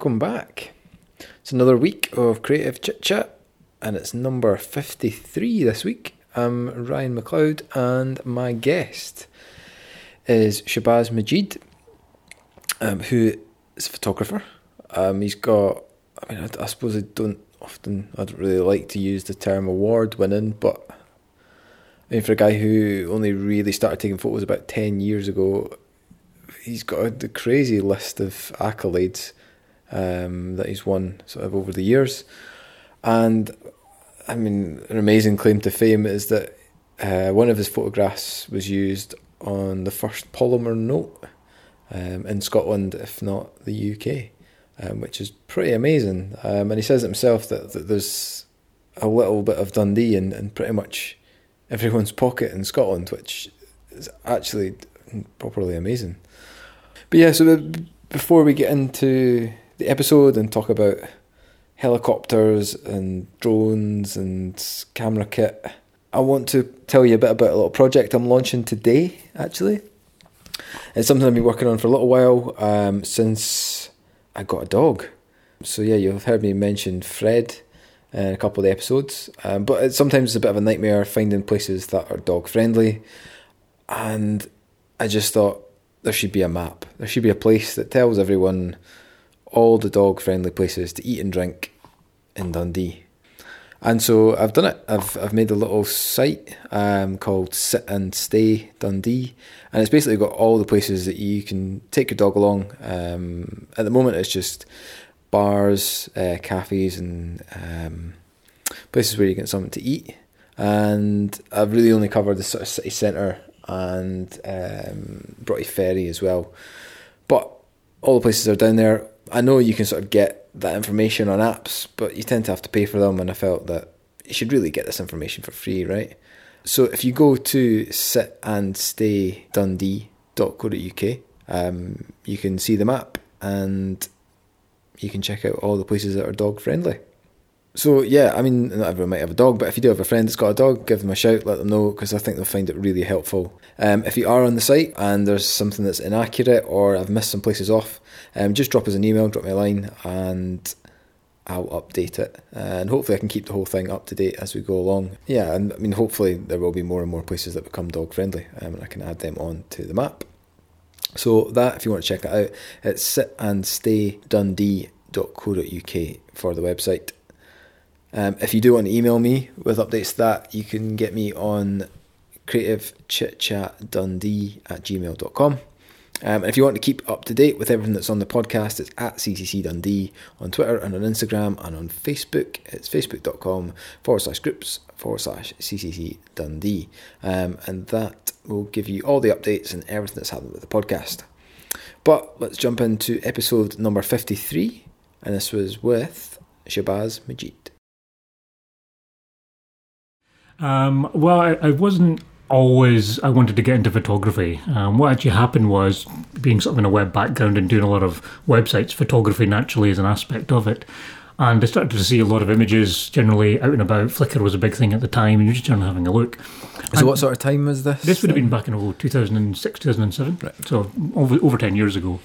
Welcome back. It's another week of Creative Chit Chat, and it's number 53 this week. I'm Ryan McLeod, and my guest is Shahbaz Majeed, um, who is a photographer. Um, he's got, I mean, I, I suppose I don't often, I don't really like to use the term award winning, but I mean, for a guy who only really started taking photos about 10 years ago, he's got a crazy list of accolades um, that he's won sort of over the years. And I mean, an amazing claim to fame is that uh, one of his photographs was used on the first polymer note um, in Scotland, if not the UK, um, which is pretty amazing. Um, and he says himself that, that there's a little bit of Dundee in, in pretty much everyone's pocket in Scotland, which is actually properly amazing. But yeah, so the, before we get into the episode and talk about helicopters and drones and camera kit, I want to tell you a bit about a little project I'm launching today, actually. It's something I've been working on for a little while um, since I got a dog. So, yeah, you've heard me mention Fred in a couple of the episodes, um, but it's sometimes it's a bit of a nightmare finding places that are dog friendly. And I just thought, there should be a map. There should be a place that tells everyone all the dog friendly places to eat and drink in Dundee. And so I've done it. I've I've made a little site um, called Sit and Stay Dundee, and it's basically got all the places that you can take your dog along. Um, at the moment, it's just bars, uh, cafes, and um, places where you get something to eat. And I've really only covered the sort of city centre and um, Broughty Ferry as well. But all the places are down there. I know you can sort of get that information on apps, but you tend to have to pay for them, and I felt that you should really get this information for free, right? So if you go to sitandstaydundee.co.uk, um, you can see the map and you can check out all the places that are dog friendly. So yeah, I mean, not everyone might have a dog, but if you do have a friend that's got a dog, give them a shout, let them know, because I think they'll find it really helpful. Um, if you are on the site and there's something that's inaccurate or I've missed some places off, um, just drop us an email, drop me a line, and I'll update it. And hopefully, I can keep the whole thing up to date as we go along. Yeah, and I mean, hopefully, there will be more and more places that become dog friendly, um, and I can add them on to the map. So that, if you want to check it out, it's sitandstaydundee.co.uk for the website. Um, if you do want to email me with updates to that, you can get me on creativechitchatdundee at gmail.com. Um, and if you want to keep up to date with everything that's on the podcast, it's at CCC Dundee on Twitter and on Instagram and on Facebook. It's facebook.com forward slash groups forward slash CCC Dundee. Um, and that will give you all the updates and everything that's happened with the podcast. But let's jump into episode number 53. And this was with Shahbaz Majeed. Um, well, I, I, wasn't always. I wanted to get into photography. Um, what actually happened was, being sort of in a web background and doing a lot of websites, photography naturally is an aspect of it. And I started to see a lot of images generally out and about. Flickr was a big thing at the time, and you're just generally having a look. So, and what sort of time was this? This would have been back in oh, 2006, 2007. Right. So, over, over 10 years ago.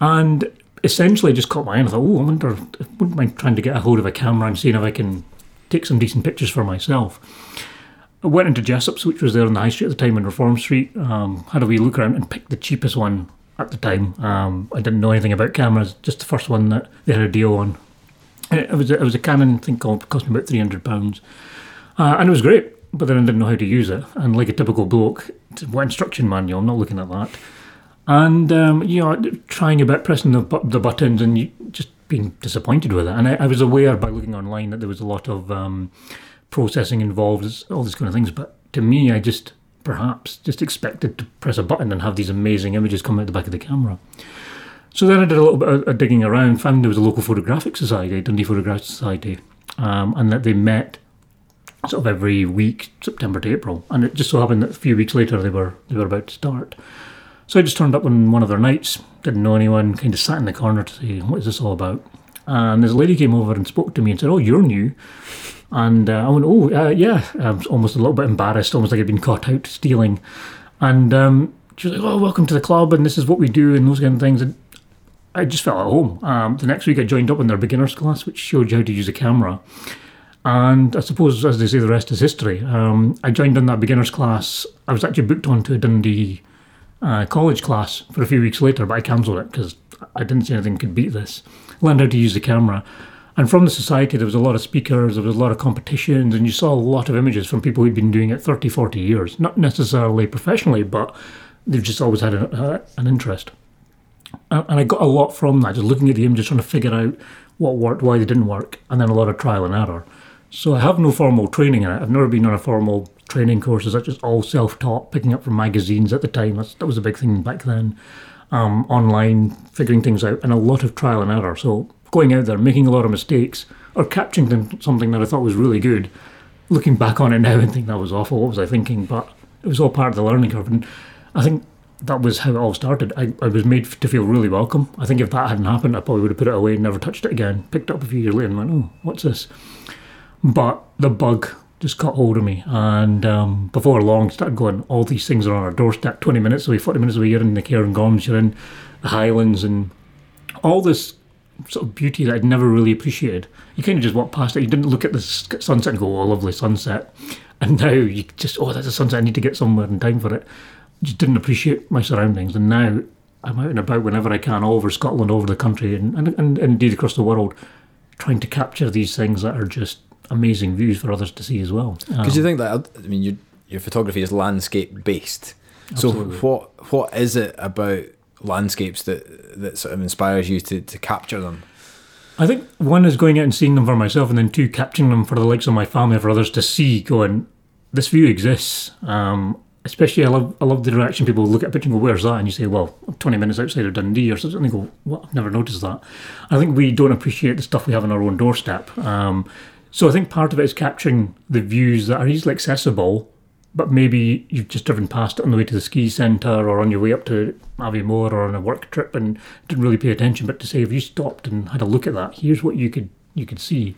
And essentially just caught my eye and I thought, oh, I wonder, I wouldn't mind trying to get a hold of a camera and seeing if I can take some decent pictures for myself. I went into Jessop's, which was there on the high street at the time in Reform Street, um, had a wee look around and picked the cheapest one at the time. Um, I didn't know anything about cameras, just the first one that they had a deal on. It was a, it was a Canon thing called cost me about three hundred pounds, uh, and it was great. But then I didn't know how to use it, and like a typical bloke, what instruction manual? I'm not looking at that. And um, you know, trying a bit, pressing the, the buttons, and you just being disappointed with it. And I, I, was aware by looking online that there was a lot of um, processing involved, all these kind of things. But to me, I just perhaps just expected to press a button and have these amazing images come out the back of the camera. So then I did a little bit of digging around, found there was a local photographic society, Dundee Photographic Society, um, and that they met sort of every week, September to April. And it just so happened that a few weeks later they were they were about to start. So I just turned up on one of their nights, didn't know anyone, kind of sat in the corner to say, what is this all about? And this lady came over and spoke to me and said, oh, you're new. And uh, I went, oh, uh, yeah. I was almost a little bit embarrassed, almost like I'd been caught out stealing. And um, she was like, oh, welcome to the club, and this is what we do, and those kind of things. And I just felt at home. Um, the next week, I joined up in their beginners class, which showed you how to use a camera. And I suppose, as they say, the rest is history. Um, I joined in that beginners class. I was actually booked onto a Dundee uh, college class for a few weeks later, but I cancelled it because I didn't see anything could beat this. Learned how to use the camera. And from the society, there was a lot of speakers, there was a lot of competitions, and you saw a lot of images from people who'd been doing it 30, 40 years. Not necessarily professionally, but they've just always had a, a, an interest. And, I got a lot from that, just looking at the images, trying to figure out what worked, why they didn't work, and then a lot of trial and error. So I have no formal training in it. I've never been on a formal training course. It's just all self-taught, picking up from magazines at the time. That's, that was a big thing back then. Um, online, figuring things out, and a lot of trial and error. So going out there, making a lot of mistakes, or capturing them, something that I thought was really good. Looking back on it now and think that was awful. What was I thinking? But it was all part of the learning curve, and I think that was how it all started. I, I was made to feel really welcome. I think if that hadn't happened, I probably would have put it away and never touched it again. Picked it up a few years later and went, oh, what's this? But the bug just got hold of me, and um, before long, started going. All these things are on our doorstep. Twenty minutes away, forty minutes away. You're in the Cairngorms, you're in the Highlands, and all this sort of beauty that I'd never really appreciated. You kind of just walk past it. You didn't look at the sunset and go, "Oh, lovely sunset." And now you just, "Oh, that's a sunset. I need to get somewhere in time for it." Just didn't appreciate my surroundings, and now I'm out and about whenever I can, all over Scotland, all over the country, and, and, and indeed across the world, trying to capture these things that are just amazing views for others to see as well. Because um, you think that I mean, you, your photography is landscape based. Absolutely. So what what is it about landscapes that that sort of inspires you to, to capture them? I think one is going out and seeing them for myself, and then two capturing them for the likes of my family for others to see. Going, this view exists. Um, especially, I love I love the reaction people look at a picture and go, "Where's that?" And you say, "Well, I'm 20 minutes outside of Dundee or something." And they go, "What? I've never noticed that." I think we don't appreciate the stuff we have on our own doorstep. Um, so I think part of it is capturing the views that are easily accessible, but maybe you've just driven past it on the way to the ski centre or on your way up to Aviemore or on a work trip and didn't really pay attention. But to say if you stopped and had a look at that, here's what you could you could see.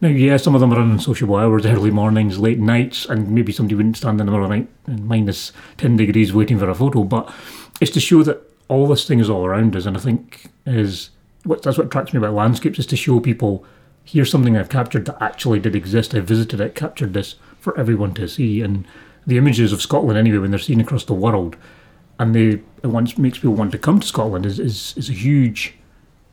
Now, yeah, some of them are on sociable hours, early mornings, late nights, and maybe somebody wouldn't stand in the middle of the night in minus 10 degrees waiting for a photo. But it's to show that all this thing is all around us. And I think is what that's what attracts me about landscapes is to show people here's something I've captured that actually did exist. I visited it, captured this for everyone to see. And the images of Scotland, anyway, when they're seen across the world, and they it once makes people want to come to Scotland is, is, is a huge,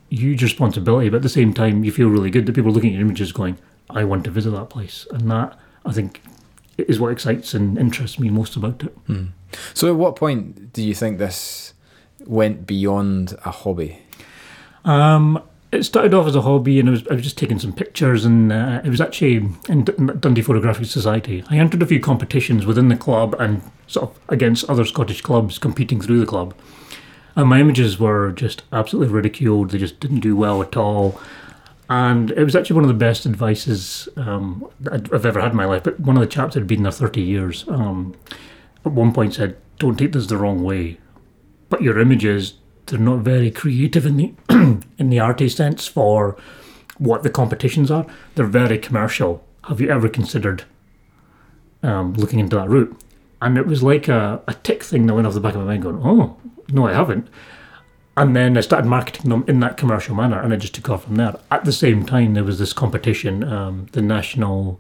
huge responsibility. But at the same time, you feel really good that people are looking at your images going, I want to visit that place. And that, I think, is what excites and interests me most about it. Hmm. So, at what point do you think this went beyond a hobby? Um, it started off as a hobby, and I was, I was just taking some pictures, and uh, it was actually in Dundee Photographic Society. I entered a few competitions within the club and sort of against other Scottish clubs competing through the club. And my images were just absolutely ridiculed. They just didn't do well at all. And it was actually one of the best advices um, I've ever had in my life. But one of the chaps had been there 30 years um, at one point said, Don't take this the wrong way. But your images they're not very creative in the in the arty sense for what the competitions are. They're very commercial. Have you ever considered um, looking into that route? And it was like a, a tick thing that went off the back of my mind, going, "Oh, no, I haven't." And then I started marketing them in that commercial manner, and it just took off from there. At the same time, there was this competition, um, the national,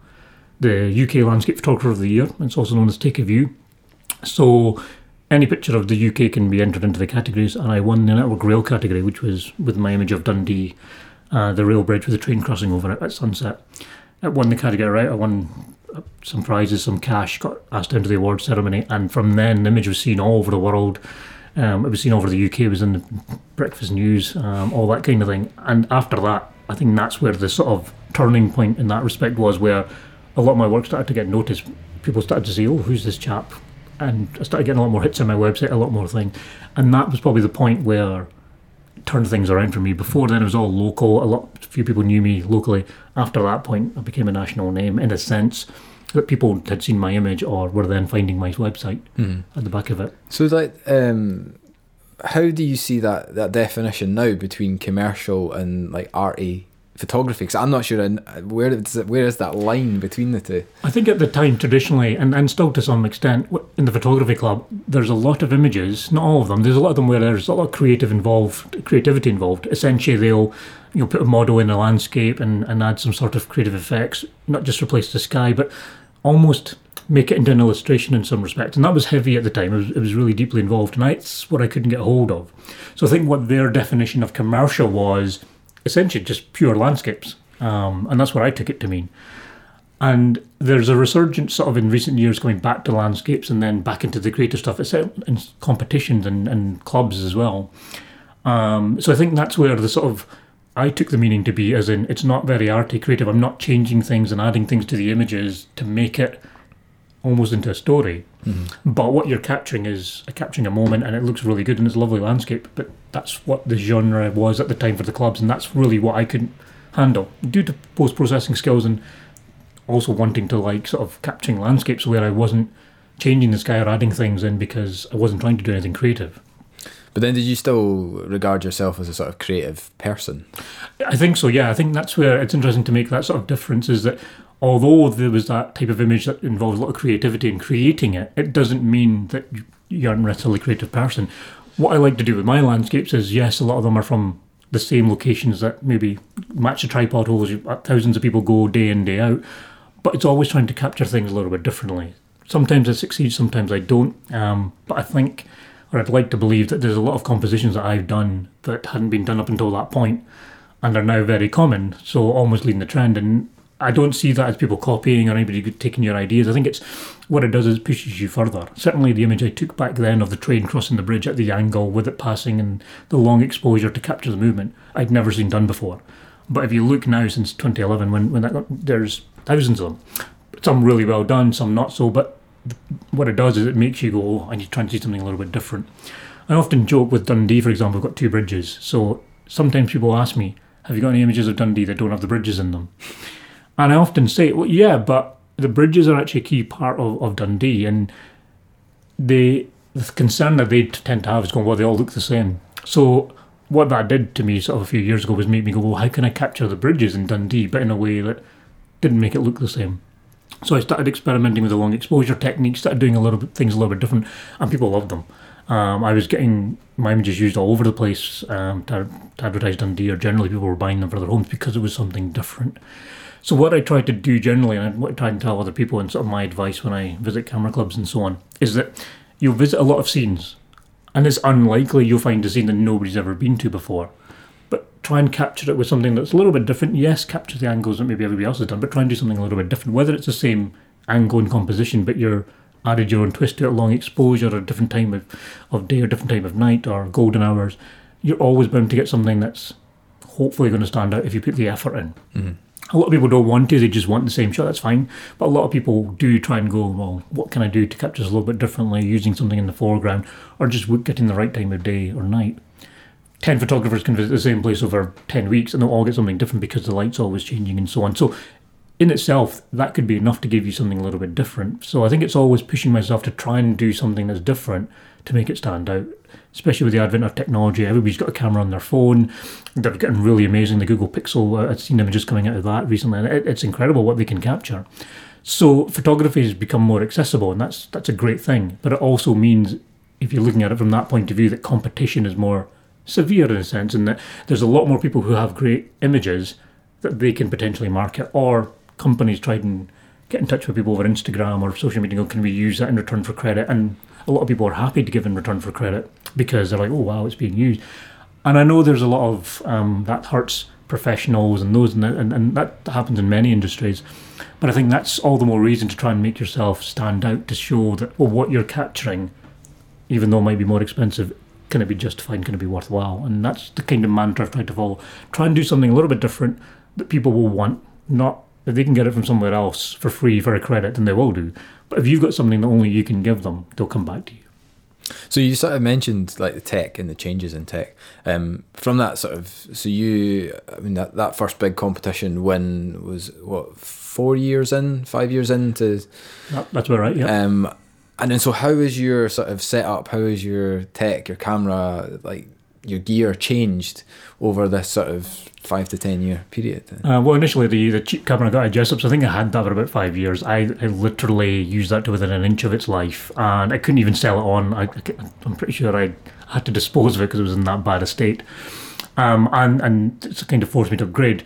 the UK Landscape Photographer of the Year. It's also known as Take a View. So any picture of the UK can be entered into the categories, and I won the Network Rail category, which was with my image of Dundee, uh, the rail bridge with the train crossing over it at sunset. I won the category right. I won uh, some prizes, some cash, got asked into the award ceremony, and from then the image was seen all over the world. Um, it was seen over the UK, it was in the breakfast news, um, all that kind of thing. And after that, I think that's where the sort of turning point in that respect was, where a lot of my work started to get noticed. People started to say, "Oh, who's this chap? And I started getting a lot more hits on my website, a lot more things, and that was probably the point where turned things around for me. Before then, it was all local. A lot, a few people knew me locally. After that point, I became a national name in a sense that people had seen my image or were then finding my website mm. at the back of it. So, like, um, how do you see that that definition now between commercial and like arty photography? Because I'm not sure in, where is, where is that line between the two. I think at the time, traditionally, and, and still to some extent, in the photography club, there's a lot of images. Not all of them. There's a lot of them where there's a lot of creative involved, creativity involved. Essentially, they'll you know put a model in a landscape and, and add some sort of creative effects, not just replace the sky, but almost make it into an illustration in some respect. And that was heavy at the time. It was, it was really deeply involved, and that's what I couldn't get hold of. So I think what their definition of commercial was essentially just pure landscapes, um, and that's what I took it to mean. And there's a resurgence sort of in recent years going back to landscapes and then back into the creative stuff. itself in competitions and, and clubs as well. Um, so I think that's where the sort of I took the meaning to be as in it's not very arty creative. I'm not changing things and adding things to the images to make it almost into a story. Mm-hmm. But what you're capturing is capturing a moment, and it looks really good and it's a lovely landscape. But that's what the genre was at the time for the clubs, and that's really what I couldn't handle due to post processing skills and also wanting to like sort of capturing landscapes where I wasn't changing the sky or adding things in because I wasn't trying to do anything creative. But then, did you still regard yourself as a sort of creative person? I think so. Yeah, I think that's where it's interesting to make that sort of difference. Is that although there was that type of image that involves a lot of creativity in creating it, it doesn't mean that you- you aren't necessarily a creative person. What I like to do with my landscapes is yes, a lot of them are from the same locations that maybe match the tripod holes thousands of people go day in day out, but it's always trying to capture things a little bit differently. Sometimes I succeed, sometimes I don't. Um, but I think, or I'd like to believe that there's a lot of compositions that I've done that hadn't been done up until that point, and are now very common. So almost leading the trend, and I don't see that as people copying or anybody taking your ideas. I think it's what it does is it pushes you further. Certainly, the image I took back then of the train crossing the bridge at the angle with it passing and the long exposure to capture the movement, I'd never seen done before. But if you look now since 2011, when when that got, there's thousands of them, some really well done, some not so. But what it does is it makes you go, oh, I need to try and see something a little bit different. I often joke with Dundee, for example, we've got two bridges. So sometimes people ask me, have you got any images of Dundee that don't have the bridges in them? And I often say, well, yeah, but the bridges are actually a key part of, of Dundee. And they, the concern that they tend to have is going, well, they all look the same. So what that did to me sort of a few years ago was make me go, well, how can I capture the bridges in Dundee, but in a way that didn't make it look the same? So I started experimenting with the long exposure techniques, started doing a little bit things a little bit different, and people loved them. Um, I was getting my images used all over the place um, to, to advertise Dundee, or generally people were buying them for their homes because it was something different. So what I try to do generally, and I try and tell other people, and sort of my advice when I visit camera clubs and so on, is that you'll visit a lot of scenes, and it's unlikely you'll find a scene that nobody's ever been to before. But try and capture it with something that's a little bit different. Yes, capture the angles that maybe everybody else has done, but try and do something a little bit different. Whether it's the same angle and composition, but you're added your own twist to it, long exposure, or a different time of, of day, or different time of night, or golden hours, you're always bound to get something that's hopefully going to stand out if you put the effort in. Mm-hmm. A lot of people don't want to, they just want the same shot, that's fine. But a lot of people do try and go, well, what can I do to capture this a little bit differently, using something in the foreground, or just getting the right time of day or night. 10 photographers can visit the same place over 10 weeks and they'll all get something different because the light's always changing and so on. So, in itself, that could be enough to give you something a little bit different. So, I think it's always pushing myself to try and do something that's different to make it stand out. Especially with the advent of technology, everybody's got a camera on their phone. They're getting really amazing. The Google Pixel, uh, I've seen images coming out of that recently, and it's incredible what they can capture. So photography has become more accessible, and that's that's a great thing. But it also means, if you're looking at it from that point of view, that competition is more severe in a sense, and that there's a lot more people who have great images that they can potentially market, or companies try and get in touch with people over Instagram or social media. go, Can we use that in return for credit? And a lot of people are happy to give in return for credit because they're like, oh wow, it's being used. And I know there's a lot of um, that hurts professionals and those, and, and, and that happens in many industries. But I think that's all the more reason to try and make yourself stand out to show that well, what you're capturing, even though it might be more expensive, can it be justified? Can it be worthwhile? And that's the kind of mantra I've tried to follow. Try and do something a little bit different that people will want. Not if they can get it from somewhere else for free for a credit, then they will do. But if you've got something that only you can give them, they'll come back to you. So you sort of mentioned like the tech and the changes in tech. Um, from that sort of, so you, I mean, that, that first big competition win was what four years in, five years into, That, that's about right. Yeah. um, and then so how is your sort of setup? How is your tech, your camera, like your gear changed over this sort of five to ten year period? Uh, well, initially the, the cheap camera I got at Jessop's, I think I had that for about five years. I, I literally used that to within an inch of its life, and I couldn't even sell it on. I, I'm pretty sure I had to dispose of it because it was in that bad a state, um, and and it kind of forced me to upgrade.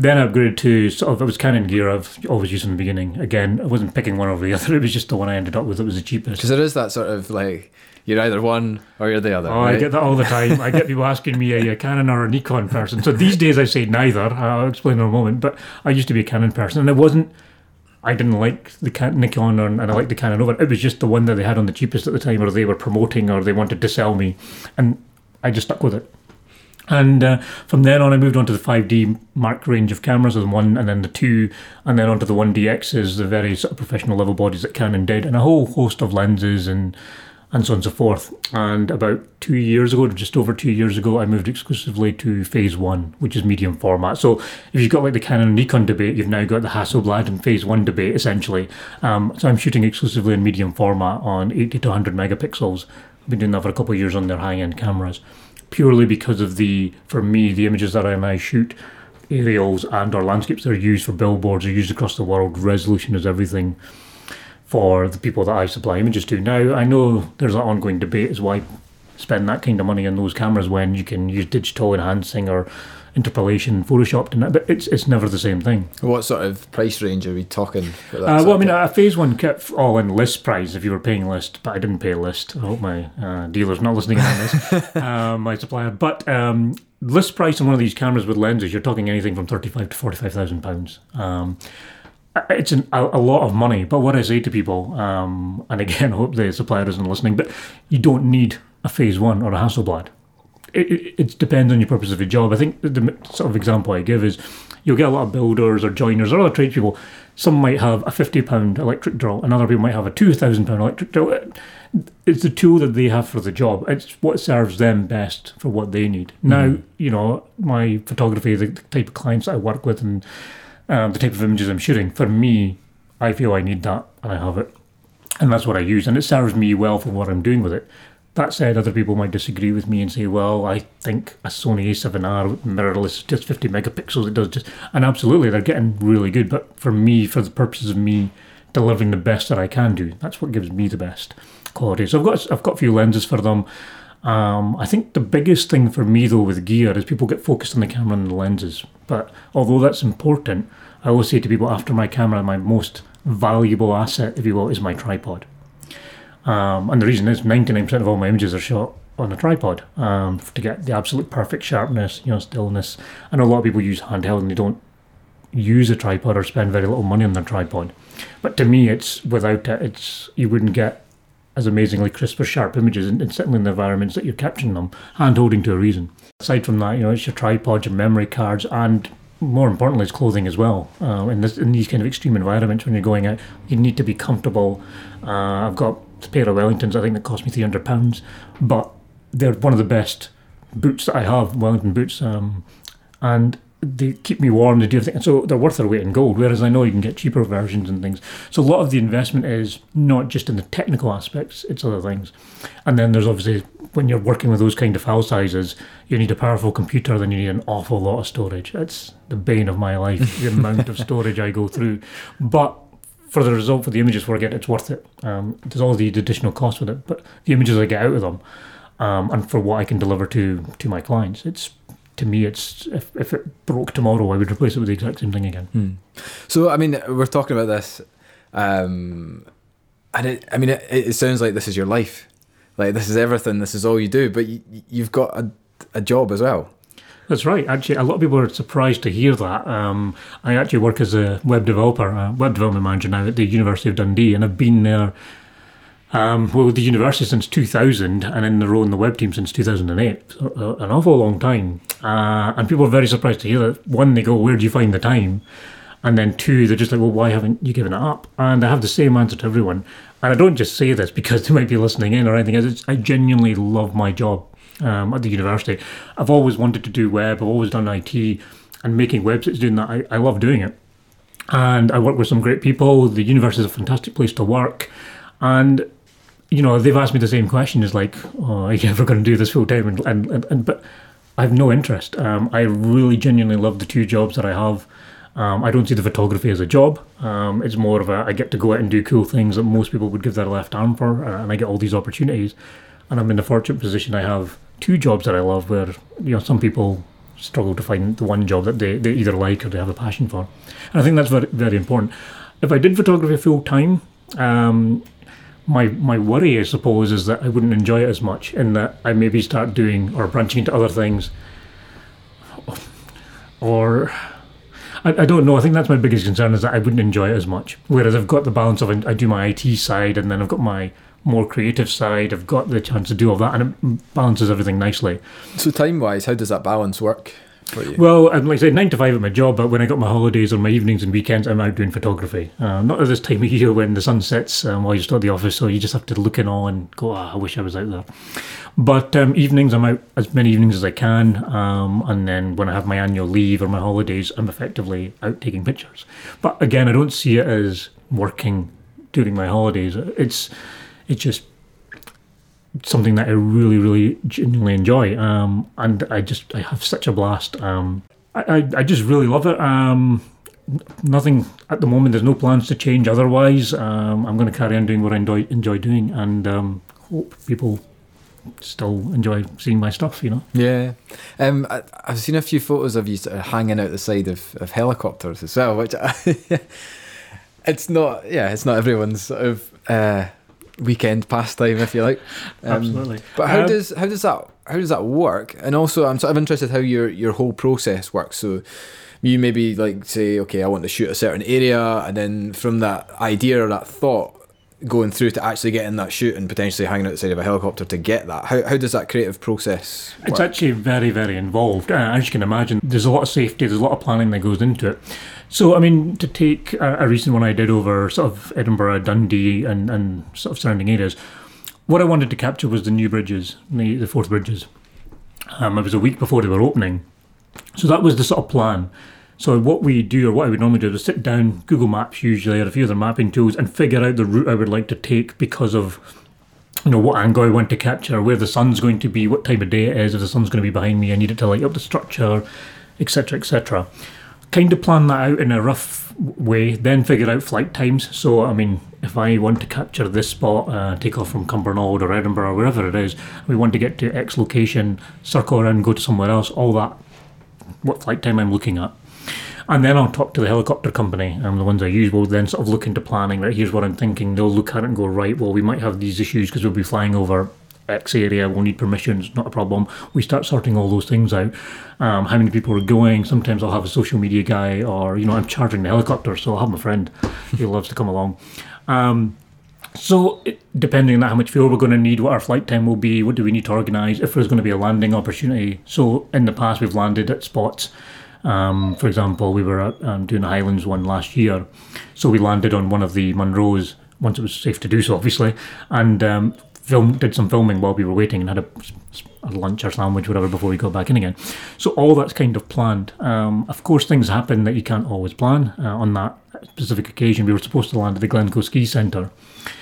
Then I upgraded to sort of it was Canon gear I've always used in the beginning. Again, I wasn't picking one over the other. It was just the one I ended up with. It was the cheapest. Because there is that sort of like you're either one or you're the other. Oh, right? I get that all the time. I get people asking me, are you a Canon or a Nikon person? So these days I say neither. I'll explain in a moment. But I used to be a Canon person, and it wasn't. I didn't like the Can- Nikon, or, and I liked the Canon over. It was just the one that they had on the cheapest at the time, or they were promoting, or they wanted to sell me, and I just stuck with it. And uh, from then on, I moved on to the 5D Mark range of cameras, the one and then the two, and then onto the 1DXs, the very sort of professional level bodies that Canon did, and a whole host of lenses and and so on and so forth. And about two years ago, just over two years ago, I moved exclusively to Phase One, which is medium format. So if you've got like the Canon Nikon debate, you've now got the Hasselblad and Phase One debate essentially. Um, so I'm shooting exclusively in medium format on 80 to 100 megapixels. I've been doing that for a couple of years on their high-end cameras, purely because of the, for me, the images that I now shoot aerials and or landscapes that are used for billboards are used across the world. Resolution is everything for the people that I supply images to. Now, I know there's an ongoing debate as why spend that kind of money on those cameras when you can use digital enhancing or interpolation, photoshopped, and that, but it's it's never the same thing. What sort of price range are we talking? For that Uh, well, I mean, a phase one kit all in list price if you were paying list, but I didn't pay list. I hope my uh, dealer's not listening on this, uh, my supplier. But um, list price on one of these cameras with lenses, you're talking anything from thirty-five to forty-five thousand pounds. Um, it's an, a, a lot of money, but what I say to people, um, and again, I hope the supplier isn't listening, but you don't need a phase one or a Hasselblad. It, it, it depends on your purpose of your job. I think the, the sort of example I give is you'll get a lot of builders or joiners or other tradespeople. Some might have a fifty pound electric drill, and other people might have a two thousand pound electric drill. It's the tool that they have for the job. It's what serves them best for what they need. Now, you know, my photography, the, the type of clients I work with, and um, the type of images I'm shooting. For me, I feel I need that, and I have it, and that's what I use, and it serves me well for what I'm doing with it. That said, other people might disagree with me and say, "Well, I think a Sony A7R mirrorless, just 50 megapixels, it does just," and absolutely, they're getting really good. But for me, for the purposes of me delivering the best that I can do, that's what gives me the best quality. So I've got I've got a few lenses for them. Um, I think the biggest thing for me though with gear is people get focused on the camera and the lenses. But although that's important, I always say to people after my camera, my most valuable asset, if you will, is my tripod. Um, and the reason is 99% of all my images are shot on a tripod um, to get the absolute perfect sharpness, you know, stillness. I know a lot of people use handheld and they don't use a tripod or spend very little money on their tripod. But to me, it's without it, it's you wouldn't get as amazingly crisp or sharp images, and, and certainly in the environments that you're capturing them, hand holding to a reason. Aside from that, you know, it's your tripod, your memory cards, and more importantly, it's clothing as well. Uh, in, this, in these kind of extreme environments, when you're going out, you need to be comfortable. Uh, I've got pair of Wellingtons, I think that cost me three hundred pounds, but they're one of the best boots that I have, Wellington boots, um, and they keep me warm. They do everything, and so they're worth their weight in gold. Whereas I know you can get cheaper versions and things. So a lot of the investment is not just in the technical aspects; it's other things. And then there's obviously when you're working with those kind of file sizes, you need a powerful computer. Then you need an awful lot of storage. It's the bane of my life, the amount of storage I go through. But for the result, for the images where I get, it's worth it. Um, there's all the additional cost with it, but the images I get out of them, um, and for what I can deliver to to my clients, it's to me, it's if, if it broke tomorrow, I would replace it with the exact same thing again. So, I mean, we're talking about this, um, and it, I mean, it, it sounds like this is your life. Like this is everything. This is all you do. But you, you've got a, a job as well. That's right. Actually, a lot of people are surprised to hear that. Um, I actually work as a web developer, a web development manager now at the University of Dundee, and I've been there. Um, well, the university since 2000, and in the role in the web team since 2008. So, uh, an awful long time. Uh, and people are very surprised to hear that. One, they go, "Where do you find the time?" And then two, they're just like, "Well, why haven't you given it up?" And I have the same answer to everyone. And I don't just say this because they might be listening in or anything. I genuinely love my job um, at the university. I've always wanted to do web. I've always done IT, and making websites, doing that, I, I love doing it. And I work with some great people. The university is a fantastic place to work, and you know, they've asked me the same question: is like, oh, are you ever going to do this full time? And, and, and, and but I have no interest. Um, I really genuinely love the two jobs that I have. Um, I don't see the photography as a job. Um, it's more of a I get to go out and do cool things that most people would give their left arm for, uh, and I get all these opportunities. And I'm in the fortunate position I have two jobs that I love, where you know some people struggle to find the one job that they, they either like or they have a passion for. And I think that's very very important. If I did photography full time, um, my my worry, I suppose, is that I wouldn't enjoy it as much, and that I maybe start doing or branching into other things, or I, I don't know. I think that's my biggest concern is that I wouldn't enjoy it as much. Whereas I've got the balance of I do my IT side, and then I've got my more creative side. I've got the chance to do all that, and it balances everything nicely. So time wise, how does that balance work? for you? Well, I'm like I said, nine to five at my job, but when I got my holidays or my evenings and weekends, I'm out doing photography. Uh, not at this time of year when the sun sets um, while you're still at the office, so you just have to look in all and go, oh, I wish I was out there. But um, evenings, I'm out as many evenings as I can, um, and then when I have my annual leave or my holidays, I'm effectively out taking pictures. But again, I don't see it as working during my holidays. It's it's just something that I really, really genuinely enjoy. Um, and I just I have such a blast. Um, I, I, I just really love it. Um, nothing at the moment. There's no plans to change. Otherwise, um, I'm going to carry on doing what I enjoy enjoy doing, and um, hope people still enjoy seeing my stuff. You know. Yeah, um, I, have seen a few photos of you sort of hanging out the side of, of helicopters as well, which I, it's not. Yeah, it's not everyone's sort of. Uh, weekend pastime, if you like. Um, Absolutely. But how um, does how does that how does that work? And also, I'm sort of interested how your your whole process works. So, you maybe like say, okay, I want to shoot a certain area, and then from that idea or that thought, going through to actually getting that shoot and potentially hanging outside of a helicopter to get that. How, how does that creative process work? It's actually very, very involved. Uh, as you can imagine, there's a lot of safety, there's a lot of planning that goes into it. So, I mean, to take a, a recent one I did over sort of Edinburgh, Dundee, and, and sort of surrounding areas, what I wanted to capture was the new bridges, the, the Forth bridges. Um, it was a week before they were opening. So that was the sort of plan. So what we do, or what I would normally do, is sit down, Google Maps usually, or a few other mapping tools, and figure out the route I would like to take because of, you know, what angle I want to capture, where the sun's going to be, what time of day it is. If the sun's going to be behind me, I need it to light up the structure, etc., etc. Kind of plan that out in a rough way, then figure out flight times. So I mean, if I want to capture this spot, uh, take off from Cumbernauld or Edinburgh or wherever it is, we want to get to X location, circle around, go to somewhere else. All that, what flight time I'm looking at and then I'll talk to the helicopter company, and the ones I use will then sort of look into planning. Right, here's what I'm thinking. They'll look at it and go, right, well, we might have these issues because we'll be flying over X area, we'll need permissions, not a problem. We start sorting all those things out. Um, how many people are going? Sometimes I'll have a social media guy, or, you know, I'm charging the helicopter, so I'll have my friend he loves to come along. Um, so, depending on how much fuel we're going to need, what our flight time will be, what do we need to organise, if there's going to be a landing opportunity. So, in the past, we've landed at spots um, for example, we were um, doing the Highlands one last year, so we landed on one of the Munros once it was safe to do so, obviously, and um, film did some filming while we were waiting and had a, a, lunch or sandwich, whatever, before we got back in again. So all that's kind of planned. Um, of course, things happen that you can't always plan. Uh, on that specific occasion, we were supposed to land at the Glencoe Ski Centre.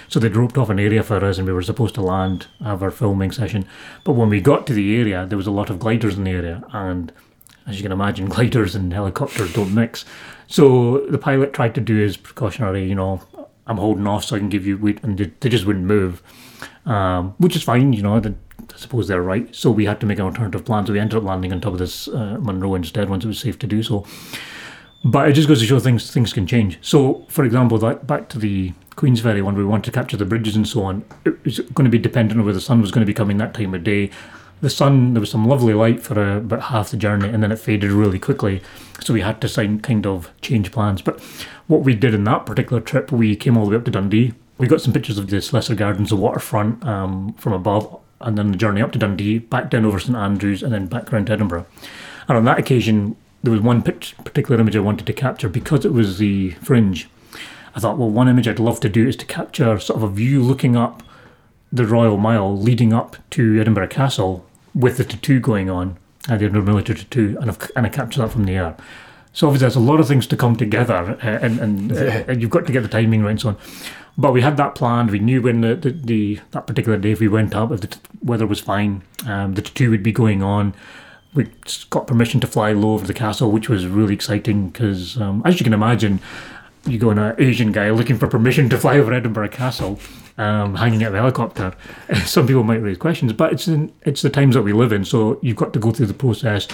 So they roped off an area for us, and we were supposed to land, have our filming session. But when we got to the area, there was a lot of gliders in the area, and as you can imagine, gliders and helicopters don't mix. So the pilot tried to do his precautionary, you know, I'm holding off so I can give you weight, and they just wouldn't move, um, which is fine, you know. I suppose they're right. So we had to make an alternative plan. So we ended up landing on top of this uh, Munro instead once it was safe to do so. But it just goes to show things things can change. So, for example, that back to the Queensferry one, we wanted to capture the bridges and so on. It was going to be dependent on where the sun was going to be coming that time of day the sun, there was some lovely light for uh, about half the journey, and then it faded really quickly. So we had to sign, kind of change plans. But what we did in that particular trip, we came all the way up to Dundee. We got some pictures of the Slessor Gardens, the waterfront um, from above, and then the journey up to Dundee, back down over St Andrews, and then back around to Edinburgh. And on that occasion, there was one particular image I wanted to capture because it was the fringe. I thought, well, one image I'd love to do is to capture sort of a view looking up the Royal Mile leading up to Edinburgh Castle with the tattoo going on, and the Edinburgh military tattoo, and I've, and I captured that from the air. So obviously, there's a lot of things to come together, uh, and and, uh, and you've got to get the timing right and so on. But we had that planned. We knew when the, the, the that particular day if we went up, if the t- weather was fine, um, the tattoo would be going on. We got permission to fly low over the castle, which was really exciting because, um, as you can imagine, you go on an Asian guy looking for permission to fly over Edinburgh Castle, um, hanging out the helicopter. Some people might raise questions, but it's in, it's the times that we live in, so you've got to go through the process.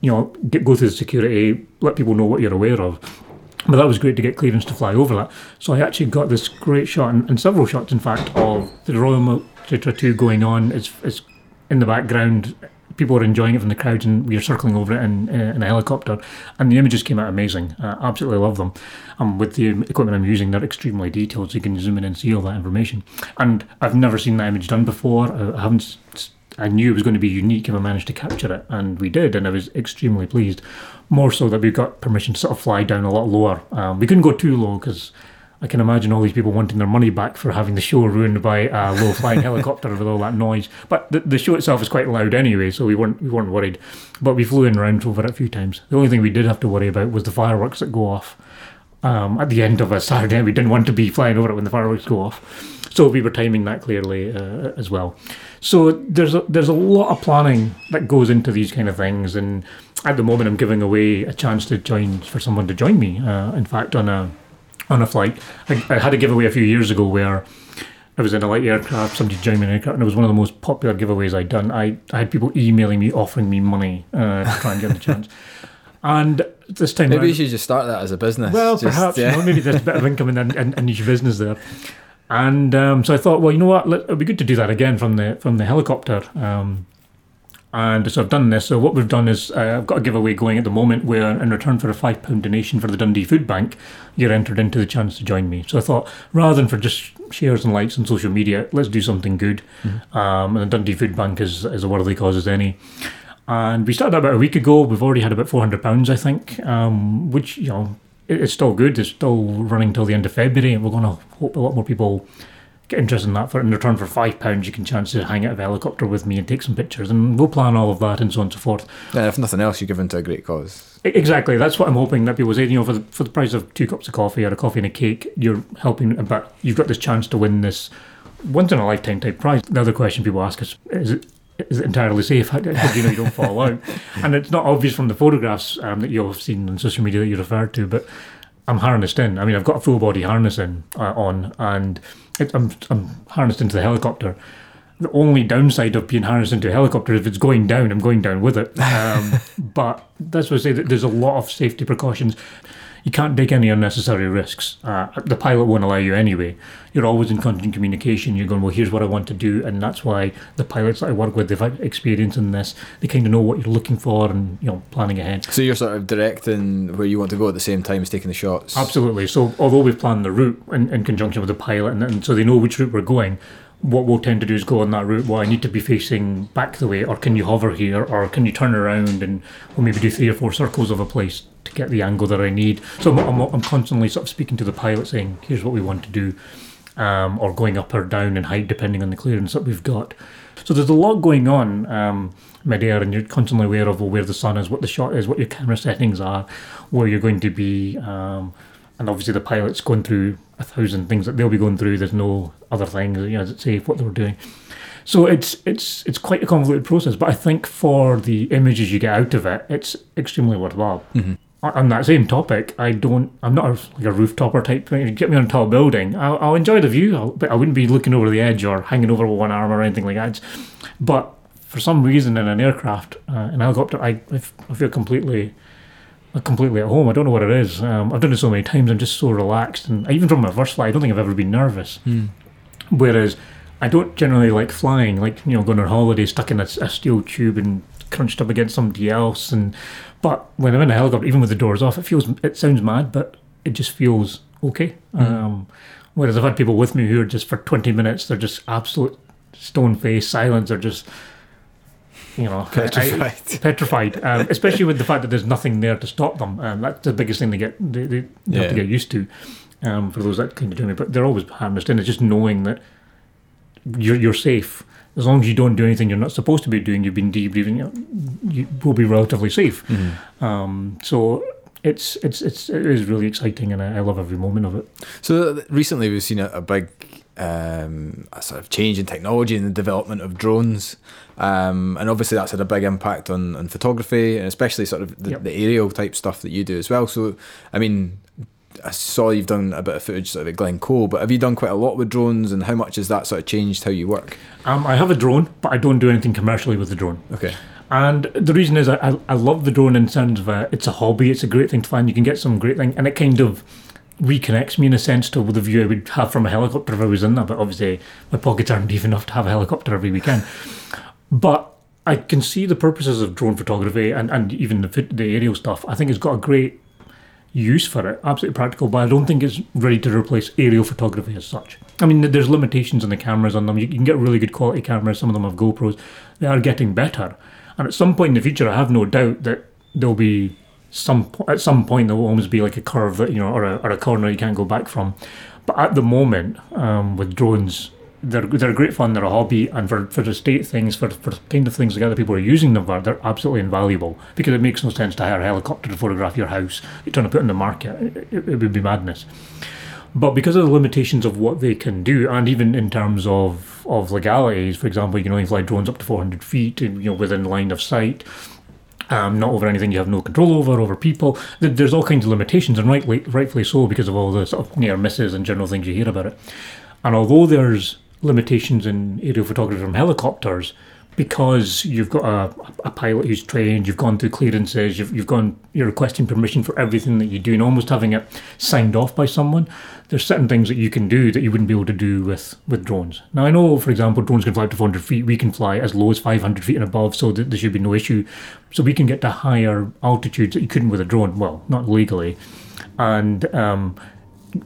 You know, get, go through the security, let people know what you're aware of. But that was great to get clearance to fly over that. So I actually got this great shot, and, and several shots, in fact, of the Royal Military Tattoo going on. It's, it's in the background. People are enjoying it from the crowd, and we are circling over it in, in a helicopter. And the images came out amazing. Absolutely love them. And with the equipment I'm using, they're extremely detailed, so you can zoom in and see all that information. And I've never seen that image done before. I haven't. I knew it was going to be unique if I managed to capture it, and we did, and I was extremely pleased more so that we got permission to sort of fly down a lot lower. Um, we couldn't go too low because I can imagine all these people wanting their money back for having the show ruined by a low flying helicopter with all that noise. But the, the show itself is quite loud anyway, so we weren't we weren't worried. But we flew in around over it a few times. The only thing we did have to worry about was the fireworks that go off um, at the end of a Saturday. We didn't want to be flying over it when the fireworks go off, so we were timing that clearly uh, as well. So there's a, there's a lot of planning that goes into these kind of things, and at the moment I'm giving away a chance to join for someone to join me. Uh, in fact, on a on a flight, I, I, had a giveaway a few years ago where I was in a light aircraft, somebody joined me in an aircraft, and it was one of the most popular giveaways I'd done. I, I had people emailing me offering me money uh, to try and get the chance. And this time, maybe around, you should just start that as a business. Well, just, perhaps yeah. you know, maybe there's a bit of income in in, in each business there. And um, so I thought, well, you know what? It'd be good to do that again from the from the helicopter. Um, and so I've done this. So what we've done is uh, I've got a giveaway going at the moment where, in return for a five pound donation for the Dundee Food Bank, you're entered into the chance to join me. So I thought, rather than for just shares and likes on social media, let's do something good. Mm-hmm. Um, and the Dundee Food Bank is is a worthy cause as any. And we started about a week ago. We've already had about four hundred pounds, I think, um, which you know it's still good. It's still running till the end of February, and we're going to hope a lot more people get interested in that. For in return for five pounds, you can chance to hang out of a helicopter with me and take some pictures, and we'll plan all of that and so on and so forth. Yeah, if nothing else, you're giving to a great cause. Exactly, that's what I'm hoping that people say. You know, for the, for the price of two cups of coffee or a coffee and a cake, you're helping. But you've got this chance to win this once in a lifetime type prize. The other question people ask is: Is it is it entirely safe? How do you know you don't fall out? And it's not obvious from the photographs um, that you've seen on social media that you referred to, but I'm harnessed in. I mean, I've got a full body harness in uh, on, and it, I'm I'm harnessed into the helicopter. The only downside of being harnessed into a helicopter is if it's going down, I'm going down with it. Um, but that's what I say that there's a lot of safety precautions you can't take any unnecessary risks. Uh, the pilot won't allow you anyway. You're always in constant communication. You're going, well, here's what I want to do, and that's why the pilots that I work with, they've had experience in this. They kind of know what you're looking for, and you know, planning ahead. So you're sort of directing where you want to go at the same time as taking the shots. Absolutely. So although we've planned the route in, in conjunction with the pilot, and, and so they know which route we're going what we'll tend to do is go on that route. Well, I need to be facing back the way, or can you hover here, or can you turn around and we'll maybe do three or four circles of a place to get the angle that I need. So I'm, I'm, I'm constantly sort of speaking to the pilot, saying, "Here's what we want to do," um, or going up or down in height depending on the clearance that we've got. So there's a lot going on um, mid-air, and you're constantly aware of well, where the sun is, what the shot is, what your camera settings are, where you're going to be. Um, and obviously the pilot's going through a thousand things that they'll be going through. There's no other things, you know, is it safe, what they were doing. So it's it's it's quite a convoluted process, but I think for the images you get out of it, it's extremely worthwhile. Mm-hmm. On that same topic, I don't. I'm not a, like a rooftopper type. Thing. You get me on a tall building, I'll, I'll enjoy the view, I'll, but I wouldn't be looking over the edge or hanging over one arm or anything like that. But for some reason, in an aircraft, uh, an helicopter, I I feel completely completely at home. I don't know what it is. Um, I've done it so many times. I'm just so relaxed, and even from my first flight, I don't think I've ever been nervous. Mm. Whereas I don't generally like flying, like you know, going on holiday stuck in a, a, steel tube and crunched up against somebody else. And but when I'm in a helicopter, even with the doors off, it feels it sounds mad, but it just feels okay. Mm. Um, whereas I've had people with me who are just for 20 minutes, they're just absolute stone face silence. They're just you know, petrified. I, petrified, um, especially with the fact that there's nothing there to stop them. Um, that's the biggest thing they get they, they yeah. have to get used to. Um, for those that kind of do it, but they're always harnessed in. It's just knowing that you're you're safe as long as you don't do anything you're not supposed to be doing. You've been debriefing. You, you will be relatively safe. Mm-hmm. Um, so it's it's it's it is really exciting, and I, I love every moment of it. So recently we've seen a, a big um, a sort of change in technology and the development of drones, um, and obviously that's had a big impact on, on photography and especially sort of the, Yep. the aerial type stuff that you do as well. So I mean. I saw you've done a bit of footage sort of at Glencoe, but have you done quite a lot with drones and how much has that sort of changed how you work? Um, I have a drone, but I don't do anything commercially with the drone. Okay. And the reason is I, I, I love the drone in terms of uh, it's a hobby, it's a great thing to find. You can get some great thing, and it kind of reconnects me in a sense to the view I would have from a helicopter if I was in that. But obviously, my pockets aren't deep enough to have a helicopter every weekend. but I can see the purposes of drone photography and, and even the, the aerial stuff. I think it's got a great use for it, absolutely practical, but I don't think it's ready to replace aerial photography as such. I mean, there's limitations on the cameras on them. You can get really good quality cameras. Some of them have GoPros. They are getting better, and at some point in the future, I have no doubt that there'll be some at some point there will almost be like a curve that you know, or a, or a corner you can't go back from. But at the moment, um, with drones, they're they're great fun. They're a hobby, and for for the state things, for for kind of things that other people are using them for, they're absolutely invaluable. Because it makes no sense to hire a helicopter to photograph your house. You're trying to put in the market. It, it, it would be madness. But because of the limitations of what they can do, and even in terms of, of legalities, for example, you can only fly drones up to 400 feet, you know, within line of sight, um, not over anything you have no control over, over people. There's all kinds of limitations, and rightly, rightfully so, because of all the sort of near misses and general things you hear about it. And although there's limitations in aerial photography from helicopters, because you've got a, a pilot who's trained, you've gone through clearances, you've, you've gone, you're requesting permission for everything that you do, and almost having it signed off by someone. There's certain things that you can do that you wouldn't be able to do with, with drones. Now, I know, for example, drones can fly up to 400 feet. We can fly as low as 500 feet and above, so th- there should be no issue. So we can get to higher altitudes that you couldn't with a drone. Well, not legally. And um,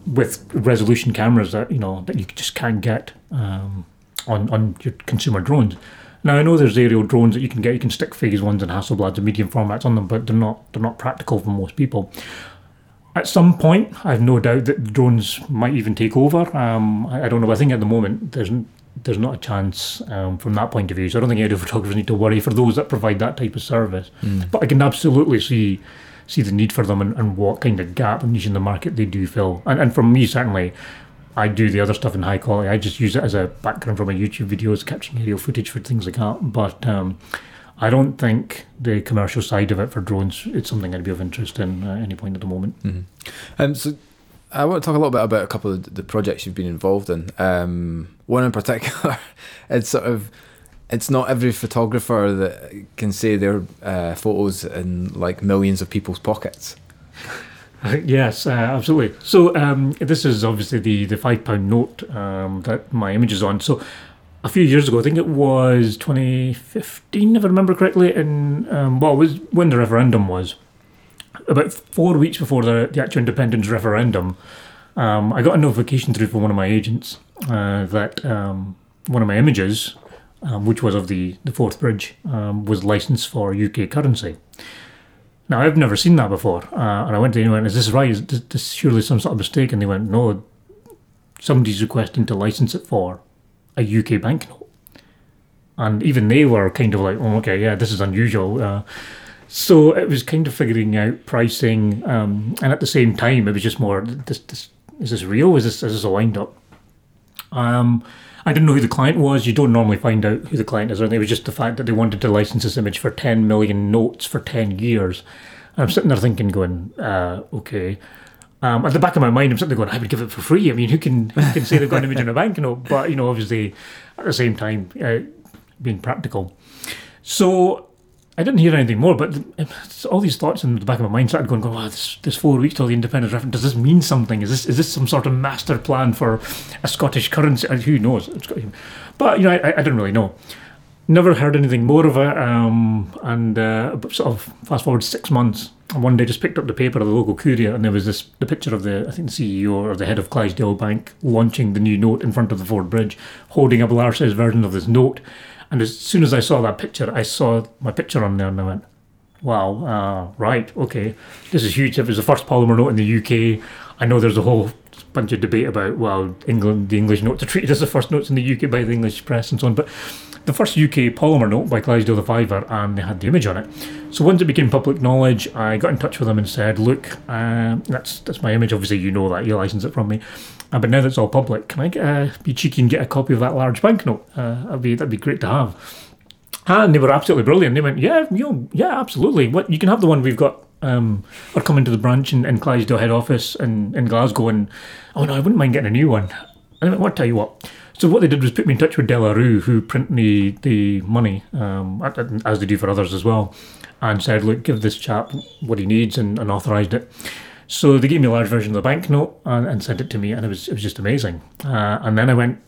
with resolution cameras that you know that you just can't get um, on on your consumer drones. Now I know there's aerial drones that you can get. You can stick phase ones and Hasselblads and medium formats on them, but they're not they're not practical for most people. At some point, I have no doubt that drones might even take over. Um, I, I don't know. I think at the moment there's there's not a chance um, from that point of view. So I don't think aerial photographers need to worry for those that provide that type of service. But I can absolutely see see the need for them and, and what kind of gap and niche in the market they do fill. And, and for me, certainly, I do the other stuff in high quality. I just use it as a background for my YouTube videos, capturing aerial footage for things like that. But um, I don't think the commercial side of it for drones it's something I'd be of interest in at any point at the moment. Um, so I want to talk a little bit about a couple of the projects you've been involved in. Um, one in particular, it's sort of, it's not every photographer that can say their uh, photos in like millions of people's pockets. yes, uh, absolutely. So um, this is obviously the the five pound note um, that my image is on. So a few years ago, I think it was 2015, if I remember correctly, and um, well, was when the referendum was. About four weeks before the, the actual independence referendum, um, I got a notification through from one of my agents uh, that um, one of my images, um, which was of the, the Forth Bridge, um, was licensed for UK currency. Now, I've never seen that before. Uh, and I went to went, Is this right? Is this, this surely some sort of mistake? And they went, No, somebody's requesting to license it for a UK banknote. And even they were kind of like, Oh, okay, yeah, this is unusual. Uh, so it was kind of figuring out pricing. Um, and at the same time, it was just more, this, this, Is this real? Is this, is this up? Um, I didn't know who the client was. You don't normally find out who the client is. Or. It was just the fact that they wanted to license this image for 10 million notes for 10 years. And I'm sitting there thinking, going, uh, okay. Um, at the back of my mind, I'm sitting there going, I would give it for free. I mean, who can who can say they've got an image in a banknote? But, you know, obviously, at the same time, uh, being practical. So I didn't hear anything more, but all these thoughts in the back of my mind started going, going wow, this, this four weeks till the independence referendum, does this mean something? Is this is this some sort of master plan for a Scottish currency? Uh, Who knows? But, you know, I, I didn't really know. Never heard anything more of it, um, and uh, sort of fast forward six months. One day, just picked up the paper of the local courier, and there was this the picture of the I think the CEO or the head of Clydesdale Bank launching the new note in front of the Forth Bridge, holding up size version of this note. And as soon as I saw that picture, I saw my picture on there, and I went, "Wow, uh, right, okay, this is huge." If was the first polymer note in the UK, I know there's a whole bunch of debate about well, England, the English notes are treated as the first notes in the UK by the English press and so on, but the first UK polymer note by Clydesdale the Fiver, and they had the image on it. So once it became public knowledge, I got in touch with them and said, "Look, uh, that's that's my image. Obviously, you know that you license it from me, uh, but now that it's all public, can I get a, be cheeky and get a copy of that large banknote? Uh, that'd be that'd be great to have." And they were absolutely brilliant. They went, "Yeah, you yeah, absolutely. What you can have the one we've got." Um, or come into the branch in, in Clydesdale head office in, in Glasgow and oh no, I wouldn't mind getting a new one. I went, what tell you what, so what they did was put me in touch with De La Rue, who print the the money, um, as they do for others as well, and said, "Look, give this chap what he needs," and, and authorised it. So they gave me a large version of the banknote and, and sent it to me, and it was it was just amazing. Uh, and then I went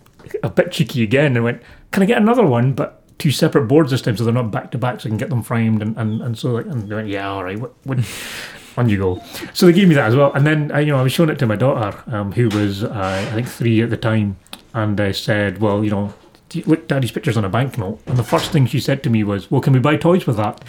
a bit cheeky again and went, "Can I get another one?" But two separate boards this time, so they're not back to back, so I can get them framed. And, and, and so like, and they went, "Yeah, all right, what, what on you go." So they gave me that as well, and then I, you know I was showing it to my daughter, um, who was uh, I think three at the time and I said, well, you know, look, Daddy's picture's on a banknote. And the first thing she said to me was, well, can we buy toys with that?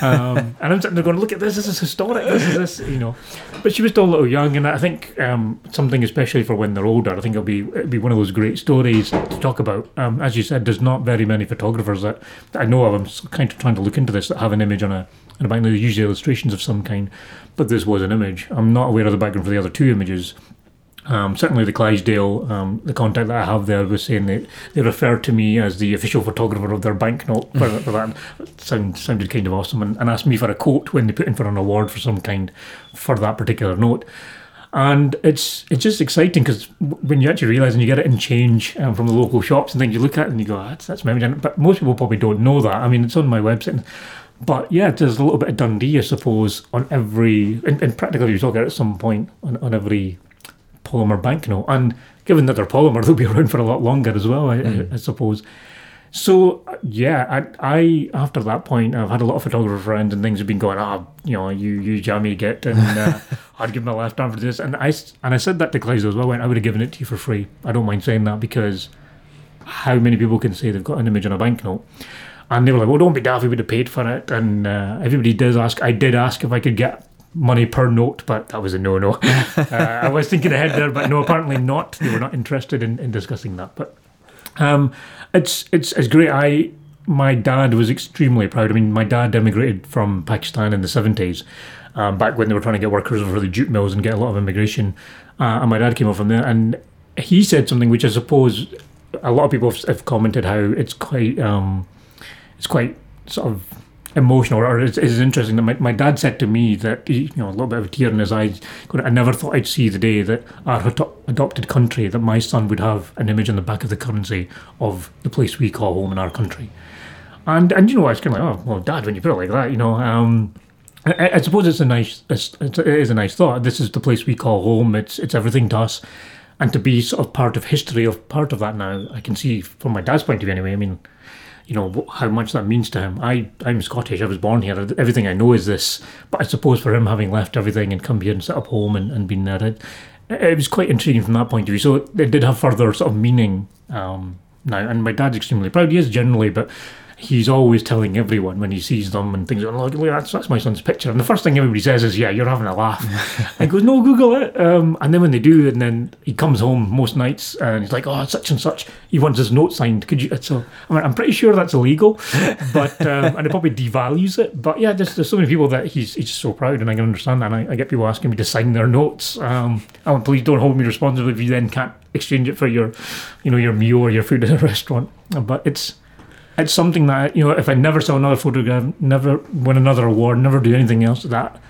um, and I'm sitting there going, look at this, this is historic, this is this, you know. But she was still a little young, and I think um, something especially for when they're older, I think it'll be it'll be one of those great stories to talk about. Um, as you said, there's not very many photographers that, that I know of. I'm kind of trying to look into this that have an image on a on a banknote. Usually illustrations of some kind, but this was an image. I'm not aware of the background for the other two images. Um, certainly, the Clydesdale, um, the contact that I have there was saying that they referred to me as the official photographer of their banknote. For, for that Sound, sounded kind of awesome, and, and asked me for a quote when they put in for an award for some kind for that particular note. And it's it's just exciting because when you actually realise and you get it in change um, from the local shops and things, you look at it and you go, that's that's memory. But most people probably don't know that. I mean, it's on my website. But yeah, there's a little bit of Dundee, I suppose, on every, and, and practically you talk about at some point on, on every polymer banknote. And given that they're polymer, they'll be around for a lot longer as well, I, mm. I, I suppose. So yeah, I, I after that point, I've had a lot of photographer friends and things have been going. Ah, oh, you know, you you jammy get, and uh, I'd give my left arm for this. And I and I said that to Clyde as well. I went, I would have given it to you for free. I don't mind saying that because how many people can say they've got an image on a banknote? And they were like, well, don't be daft, we would have paid for it. And uh, everybody does ask. I did ask if I could get money per note, but that was a no no. uh, I was thinking ahead there, but no, apparently not. They were not interested in, in discussing that. But um, it's it's it's great. I my dad was extremely proud. I mean, my dad emigrated from Pakistan in the seventies, um, back when they were trying to get workers over the jute mills and get a lot of immigration. Uh, and my dad came over from there, and he said something which I suppose a lot of people have, have commented how it's quite um, it's quite sort of emotional or it's, it's interesting that my, my dad said to me that you know a little bit of a tear in his eyes I never thought I'd see the day that our adopted country that my son would have an image on the back of the currency of the place we call home in our country. And and you know I was kind of like oh well dad when you put it like that you know um, I, I, suppose it's a nice it's, it is a nice thought. This is the place we call home. It's it's everything to us. And to be sort of part of history of part of that now I can see from my dad's point of view anyway I mean you know how much that means to him. I I'm Scottish. I was born here. Everything I know is this. But I suppose for him, having left everything and come here and set up home and, and been there, it, it was quite intriguing from that point of view. So it did have further sort of meaning um, now. And my dad's extremely proud. He is generally, but he's always telling everyone when he sees them and things. Like, look, that's that's my son's picture. And the first thing everybody says is, "Yeah, you're having a laugh." I go, "No, Google it." Um, and then when they do, and then he comes home most nights and he's like, "Oh, such and such." He wants his note signed. Could you? So I mean, I'm pretty sure that's illegal, but um, and it probably devalues it. But yeah, there's, there's so many people that he's he's so proud, and I can understand that. And I, I get people asking me to sign their notes. Um, oh, please don't hold me responsible if you then can't exchange it for your, you know, your meal or your food at a restaurant. But it's it's something that you know if I never sell another photograph, never win another award, never do anything else, that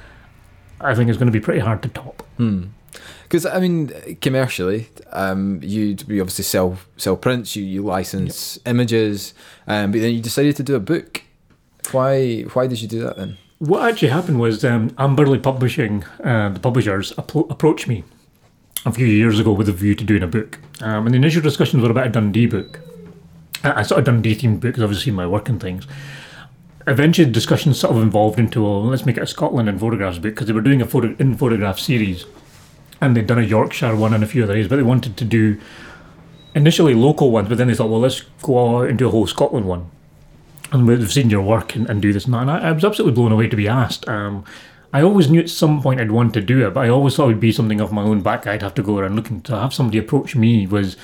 I think is going to be pretty hard to top. Because hmm. I mean, commercially, um, you you obviously sell sell prints, you you license yep. images, um, but then you decided to do a book. Why why did you do that then? What actually happened was um, Amberley Publishing, uh, the publishers, appro- approached me a few years ago with a view to doing a book. Um, and the initial discussions were about a Dundee book. I sort of done dating books, obviously my work and things. Eventually, discussions sort of evolved into, well, let's make it a Scotland and photographs book because they were doing a photo in photograph series, and they'd done a Yorkshire one and a few other areas, but they wanted to do initially local ones, but then they thought, well, let's go out into a whole Scotland one. And we've seen your work and, and do this and that. And I, I, was absolutely blown away to be asked. Um, I always knew at some point I'd want to do it, but I always thought it would be something of my own back. I'd have to go around looking to have somebody approach me was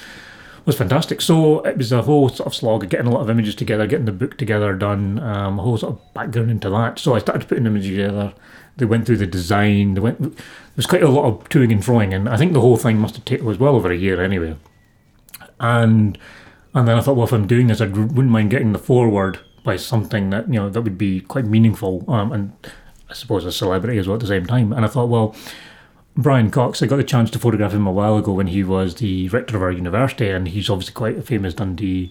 was fantastic. So it was a whole sort of slog of getting a lot of images together, getting the book together, done, um, a whole sort of background into that. So I started putting images together. They went through the design. They went. There was quite a lot of toing and froing, and I think the whole thing must have taken was well over a year anyway. And and then I thought, well, if I'm doing this, I wouldn't mind getting the foreword by something that you know that would be quite meaningful, um, and I suppose a celebrity as well at the same time. And I thought, well, Brian Cox, I got the chance to photograph him a while ago when he was the rector of our university, and he's obviously quite a famous Dundee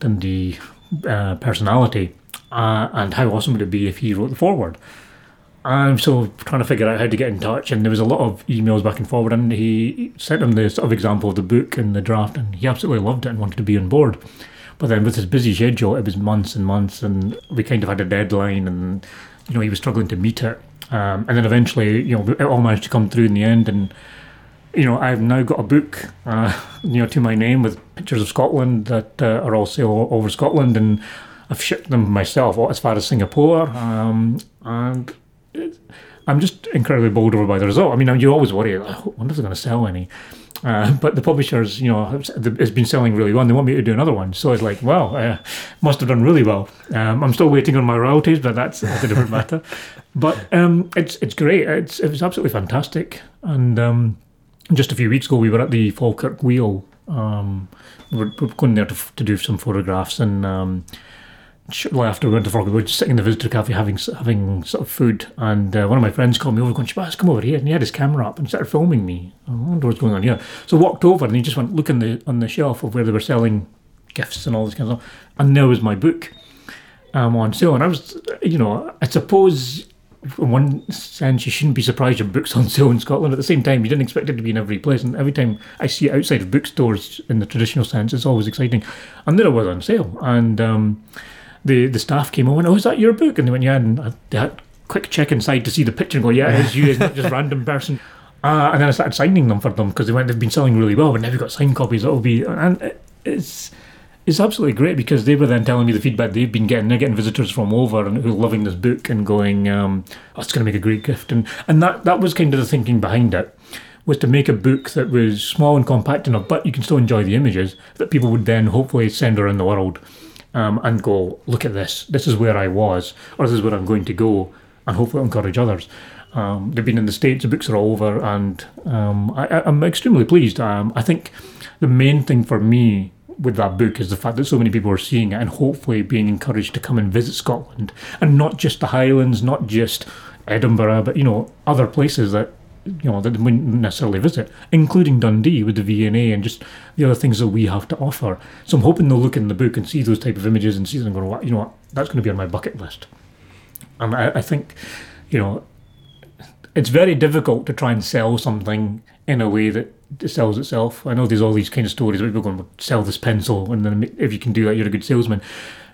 Dundee uh, personality. Uh, and how awesome would it be if he wrote the foreword? I'm so trying to figure out how to get in touch, and there was a lot of emails back and forward, and he sent him the sort of example of the book and the draft, and he absolutely loved it and wanted to be on board. But then with his busy schedule, it was months and months, and we kind of had a deadline, and you know he was struggling to meet it. Um, and then eventually, you know, it all managed to come through in the end, and you know, I've now got a book, uh, you know, to my name with pictures of Scotland that uh, are all all over Scotland, and I've shipped them myself as far as Singapore, um, and I'm just incredibly bowled over by the result. I mean, you always worry, I wonder if going to sell any. Uh, but the publishers, you know, has been selling really well. and They want me to do another one, so it's like, wow, uh, must have done really well. Um, I'm still waiting on my royalties, but that's, a different matter. But um, it's it's great. It's it was absolutely fantastic. And um, just a few weeks ago, we were at the Falkirk Wheel. Um, we are we going there to, to do some photographs, and um, shortly after we went to Falkirk, we were just sitting in the visitor cafe having having sort of food, and uh, one of my friends called me over, going, "Shahbaz, come over here," and he had his camera up and started filming me. I wonder what's going on here. So I walked over, and he just went looking the on the shelf of where they were selling gifts and all this kind of stuff, and there was my book um, on sale, and I was, you know, I suppose. In one sense, you shouldn't be surprised your book's on sale in Scotland. At the same time, you didn't expect it to be in every place. And every time I see it outside of bookstores in the traditional sense, it's always exciting. And there it was on sale. And um, the the staff came over and oh, is that your book? And they went, yeah. And they had quick check inside to see the picture and go, yeah, it's you, it's not just random person. Uh, and then I started signing them for them because they went, they've been selling really well, but now we've got signed copies. That'll be, and it's it's absolutely great because they were then telling me the feedback they've been getting. They're getting visitors from over and who are loving this book and going, um, oh, it's going to make a great gift. And and that that was kind of the thinking behind it was to make a book that was small and compact enough, but you can still enjoy the images that people would then hopefully send around the world um, and go, look at this, this is where I was, or this is where I'm going to go, and hopefully encourage others. Um, they've been in the States, the books are all over, and um, I, am extremely pleased. Um, I think the main thing for me with that book is the fact that so many people are seeing it and hopefully being encouraged to come and visit Scotland, and not just the Highlands, not just Edinburgh, but you know other places that you know that wouldn't necessarily visit, including Dundee with the V&A and just the other things that we have to offer. So I'm hoping they'll look in the book and see those type of images and see them and go, you know what, that's going to be on my bucket list. And I, I think, you know, it's very difficult to try and sell something in a way that sells itself. I know there's all these kind of stories where people going to sell this pencil, and then if you can do that, you're a good salesman.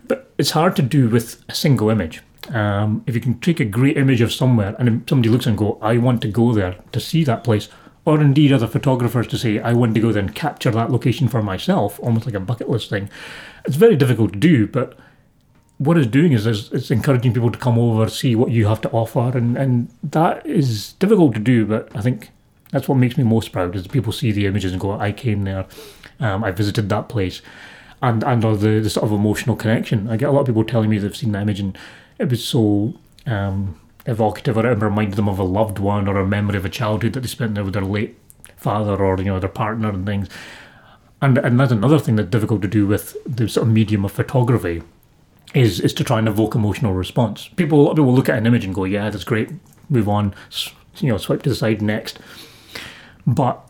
But it's hard to do with a single image. Um, if you can take a great image of somewhere and somebody looks and go, I want to go there to see that place, or indeed other photographers to say, I want to go there and capture that location for myself, almost like a bucket list thing. It's very difficult to do, but what it's doing is, is it's encouraging people to come over, see what you have to offer, and, and that is difficult to do, but I think that's what makes me most proud is people see the images and go, I came there, um, I visited that place, and and the, the sort of emotional connection. I get a lot of people telling me they've seen the image and it was so um, evocative or it reminded them of a loved one or a memory of a childhood that they spent there with their late father or you know their partner and things. And and that's another thing that's difficult to do with the sort of medium of photography is is to try and evoke emotional response. People people look at an image and go, yeah, that's great, move on, you know, swipe to the side next. But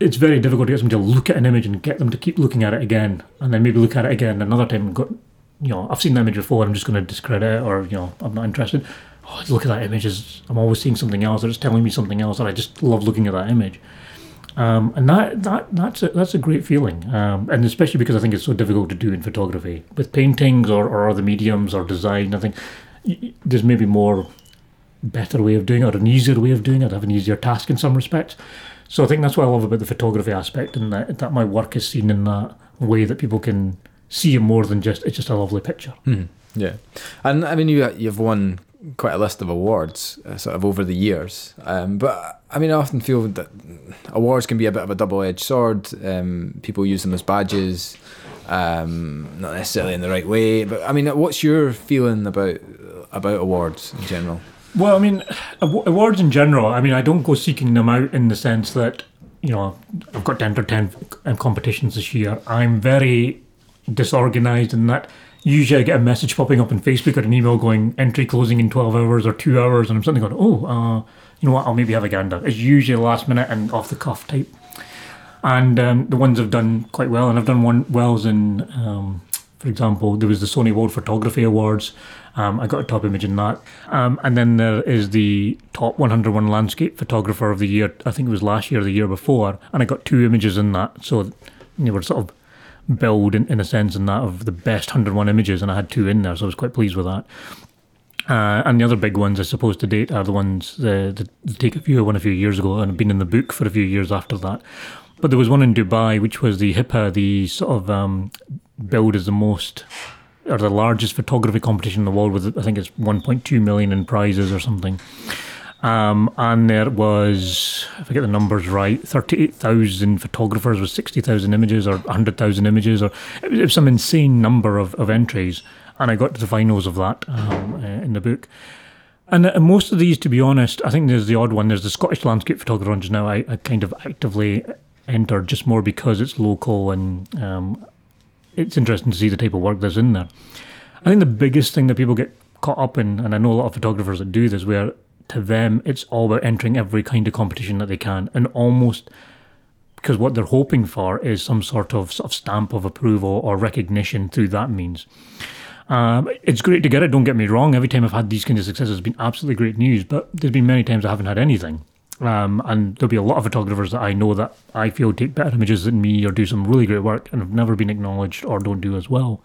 it's very difficult to get someone to look at an image and get them to keep looking at it again, and then maybe look at it again another time and go, you know, I've seen the image before. I'm just going to discredit it, or you know, I'm not interested. Oh, look at that image! I'm always seeing something else, or it's telling me something else, and I just love looking at that image. Um, and that that that's a, that's a great feeling, um, and especially because I think it's so difficult to do in photography with paintings or, or other mediums or design. I think there's maybe more better way of doing it, or an easier way of doing it, have an easier task in some respects. So I think that's what I love about the photography aspect, and that that my work is seen in that way that people can see him more than just it's just a lovely picture. Mm, yeah, and I mean you you've won quite a list of awards, uh, sort of over the years. Um, but I mean, I often feel that awards can be a bit of a double-edged sword. Um, people use them as badges, um, not necessarily in the right way. But I mean, what's your feeling about about awards in general? Well, I mean, awards in general. I mean, I don't go seeking them out in the sense that you know I've got to enter ten competitions this year. I'm very disorganized and that usually I get a message popping up on Facebook or an email going entry closing in 12 hours or two hours, and I'm suddenly going, oh, uh, you know what, I'll maybe have a gander. It's usually last minute and off the cuff type. And um, the ones I've done quite well, and I've done one wells in, um, for example, there was the Sony World Photography Awards. Um, I got a top image in that. Um, and then there is the top 101 landscape photographer of the year. I think it was last year or the year before, and I got two images in that. So they were sort of build in, in a sense in that of the best 101 images, and I had two in there, so I was quite pleased with that. Uh, and the other big ones, I suppose, to date are the ones uh, that take a few one a few years ago and have been in the book for a few years after that. But there was one in Dubai, which was the HIPA, the sort of um, build is the most or the largest photography competition in the world with I think it's 1.2 million in prizes or something. Um, and there was, if I get the numbers right, 38,000 photographers with 60,000 images or 100,000 images, or it was, it was, some insane number of, of entries. And I got to the finals of that um, uh, in the book. And uh, most of these, to be honest, I think there's the odd one. There's the Scottish landscape photographer ones now. I, I kind of actively enter just more because it's local and um, it's interesting to see the type of work that's in there. I think the biggest thing that people get caught up in, and I know a lot of photographers that do this, where to them, it's all about entering every kind of competition that they can, and almost because what they're hoping for is some sort of sort of stamp of approval or recognition through that means. Um, it's great to get it. Don't get me wrong. Every time I've had these kind of successes, it's been absolutely great news. But there's been many times I haven't had anything. Um, and there'll be a lot of photographers that I know that I feel take better images than me or do some really great work and have never been acknowledged or don't do as well.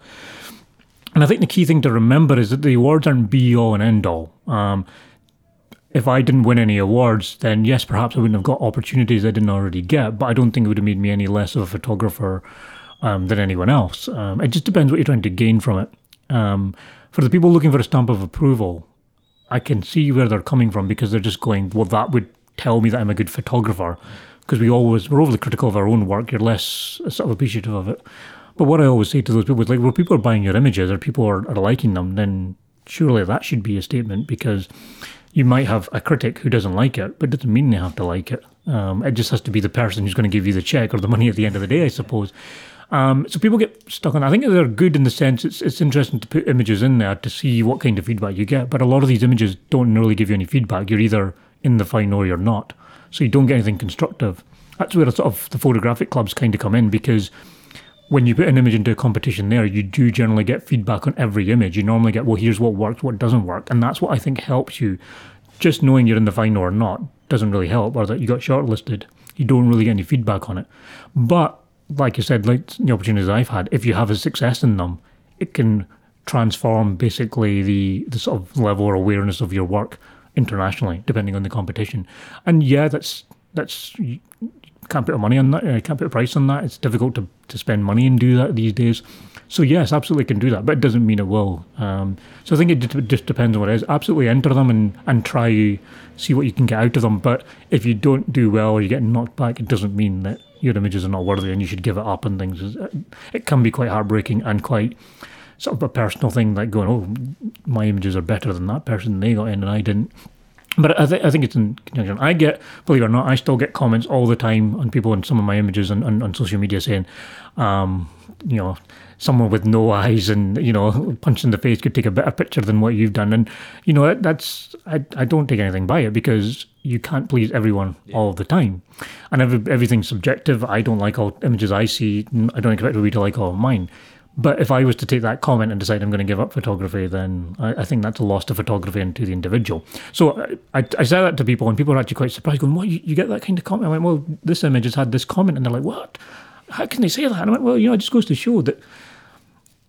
And I think the key thing to remember is that the awards aren't be all and end all. Um, if I didn't win any awards, then yes, perhaps I wouldn't have got opportunities I didn't already get, but I don't think it would have made me any less of a photographer um, than anyone else. Um, it just depends what you're trying to gain from it. Um, for the people looking for a stamp of approval, I can see where they're coming from because they're just going, well, that would tell me that I'm a good photographer. Because we always, we're overly critical of our own work, you're less sort of appreciative of it. But what I always say to those people is like, well, people are buying your images or people are, are liking them, then surely that should be a statement because you might have a critic who doesn't like it, but it doesn't mean they have to like it. Um, it just has to be the person who's going to give you the check or the money at the end of the day, I suppose. Um, so people get stuck on. I think they're good in the sense it's it's interesting to put images in there to see what kind of feedback you get. But a lot of these images don't really give you any feedback. You're either in the fine or you're not, so you don't get anything constructive. That's where sort of the photographic clubs kind of come in because when you put an image into a competition there, you do generally get feedback on every image. You normally get, well, here's what works, what doesn't work. And that's what I think helps you. Just knowing you're in the final or not doesn't really help, or that you got shortlisted. You don't really get any feedback on it. But like you said, like the opportunities I've had, if you have a success in them, it can transform basically the, the sort of level or awareness of your work internationally, depending on the competition. And yeah, that's that's can't put a money on that. Uh, can't put a price on that. It's difficult to, to spend money and do that these days. So yes, absolutely can do that, but it doesn't mean it will. Um, so I think it just depends on what it is. Absolutely enter them and, and try see what you can get out of them. But if you don't do well or you get knocked back, it doesn't mean that your images are not worthy and you should give it up and things. It can be quite heartbreaking and quite sort of a personal thing, like going, "Oh, my images are better than that person. They got in and I didn't." But I, th- I think it's in conjunction. I get, believe it or not, I still get comments all the time on people on some of my images on, on, on social media saying, um, you know, someone with no eyes and you know, punch in the face could take a better picture than what you've done. And you know, that's I, I don't take anything by it because you can't please everyone yeah. all the time, and every, everything's subjective. I don't like all images I see. I don't expect everybody to like all of mine. But if I was to take that comment and decide I'm going to give up photography, then I, I think that's a loss to photography and to the individual. So I, I say that to people, and people are actually quite surprised, going, "What? You, you get that kind of comment?" I went, "Well, this image has had this comment," and they're like, "What? How can they say that?" And I went, "Well, you know, it just goes to show that."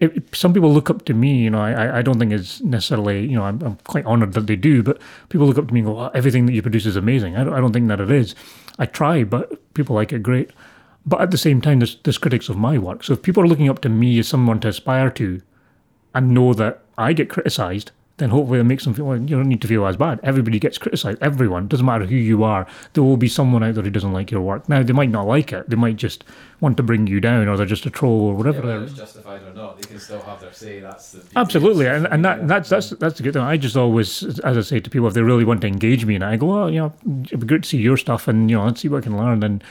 If some people look up to me, you know, I, I don't think it's necessarily, you know, I'm, I'm quite honoured that they do, but people look up to me and go, oh, everything that you produce is amazing. I don't, I don't think that it is. I try, but people like it great. But at the same time, there's, there's critics of my work. So if people are looking up to me as someone to aspire to and know that I get criticised, then hopefully it makes them feel well, you don't need to feel as bad. Everybody gets criticised. Everyone doesn't matter who you are. There will be someone out there who doesn't like your work. Now they might not like it. They might just want to bring you down, or they're just a troll or whatever. Yeah, whether it's justified or not, they can still have their say. That's the Absolutely, and, and that, that's that's that's a good thing. I just always, as I say to people, if they really want to engage me, and I go, well, you know, it'd be great to see your stuff, and you know, let's see what I can learn, and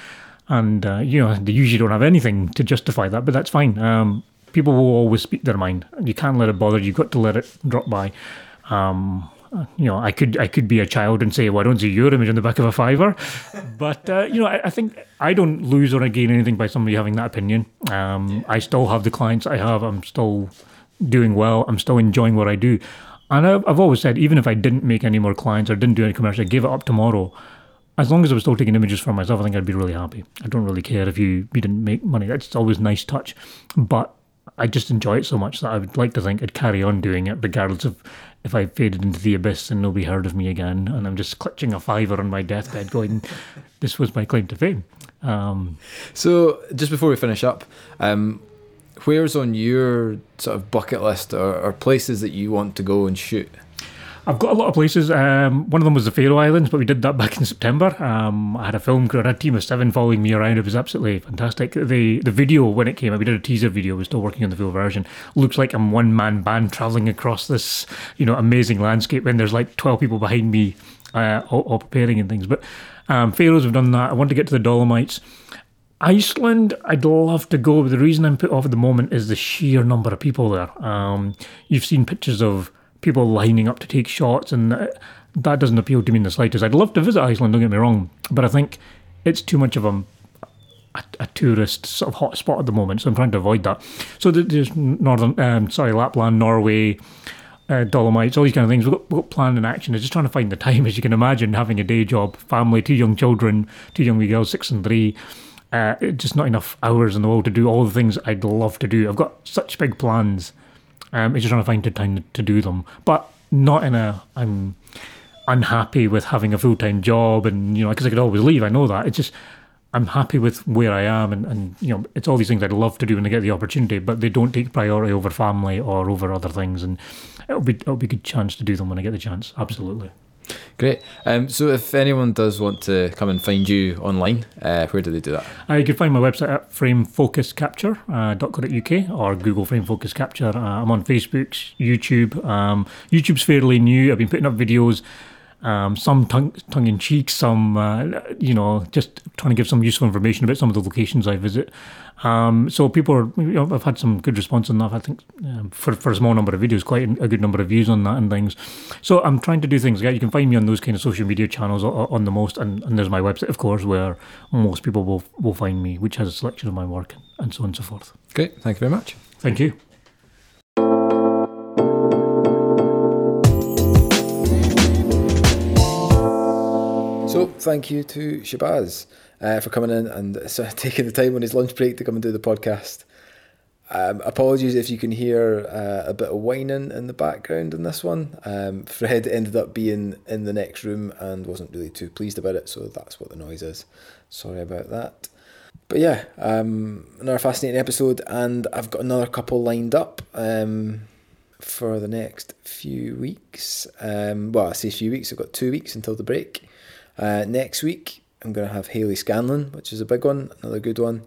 and uh, you know, they usually don't have anything to justify that, but that's fine. Um, people will always speak their mind. You can't let it bother. you. You've got to let it drop by. Um, you know, I could I could be a child and say, "Well, I don't see your image on the back of a fiver," but uh, you know, I, I think I don't lose or gain anything by somebody having that opinion. Um, I still have the clients I have. I'm still doing well. I'm still enjoying what I do, and I've, always said, even if I didn't make any more clients or didn't do any commercial, I gave it up tomorrow. As long as I was still taking images for myself, I think I'd be really happy. I don't really care if you, you didn't make money. That's always a nice touch, but I just enjoy it so much that I would like to think I'd carry on doing it, regardless of if I faded into the abyss and nobody heard of me again, and I'm just clutching a fiver on my deathbed, going, "This was my claim to fame." Um, So, just before we finish up, um, where's on your sort of bucket list or, or places that you want to go and shoot? I've got a lot of places. Um, one of them was the Faroe Islands, but we did that back in September. Um, I had a film crew, I had a team of seven following me around. It was absolutely fantastic. The the video when it came out, we did a teaser video. We're still working on the full version. Looks like I'm one man band traveling across this you know amazing landscape, and there's like twelve people behind me, uh, all, all preparing and things. But um, Faroes have done that. I want to get to the Dolomites. Iceland, I'd love to go, but the reason I'm put off at the moment is the sheer number of people there. Um, you've seen pictures of people lining up to take shots, and that, doesn't appeal to me in the slightest. I'd love to visit Iceland, don't get me wrong, but I think it's too much of a a, a tourist sort of hot spot at the moment, so I'm trying to avoid that. So there's northern, um, sorry, Lapland, Norway, uh, Dolomites, all these kind of things. We've got, we've got plan and action. It's just trying to find the time, as you can imagine, having a day job, family, two young children, two young girls, six and three. Uh, just not enough hours in the world to do all the things I'd love to do. I've got such big plans. Um, it's just trying to find the time to do them, but not in a I'm unhappy with having a full time job, and you know, because I could always leave. I know that. It's just I'm happy with where I am, and, and you know, it's all these things I'd love to do when I get the opportunity, but they don't take priority over family or over other things, and it'll be it'll be a good chance to do them when I get the chance. Absolutely. Great. Um, so, if anyone does want to come and find you online, uh, where do they do that? Uh, you can find my website at framefocuscapture.co.uk or Google Frame Focus Capture. Uh, I'm on Facebook, YouTube. Um, YouTube's fairly new. I've been putting up videos, um, some tongue, tongue in cheek, some, uh, you know, just trying to give some useful information about some of the locations I visit. Um, so people are, you know, I've had some good response on that. I think um, for, for a small number of videos, quite a good number of views on that and things. So I'm trying to do things. Yeah, you can find me on those kind of social media channels on the most, and, and there's my website, of course, where most people will will find me, which has a selection of my work and so on and so forth. Great. Thank you very much. Thank you. So, thank you to Shahbaz uh, for coming in and of taking the time on his lunch break to come and do the podcast. Um, apologies if you can hear uh, a bit of whining in the background in this one. Um, Fred ended up being in the next room and wasn't really too pleased about it, so that's what the noise is. Sorry about that. But yeah, um, another fascinating episode, and I've got another couple lined up um, for the next few weeks. Um, well, I say a few weeks, I've got two weeks until the break. Uh, next week, I'm going to have Haley Scanlon, which is a big one, another good one.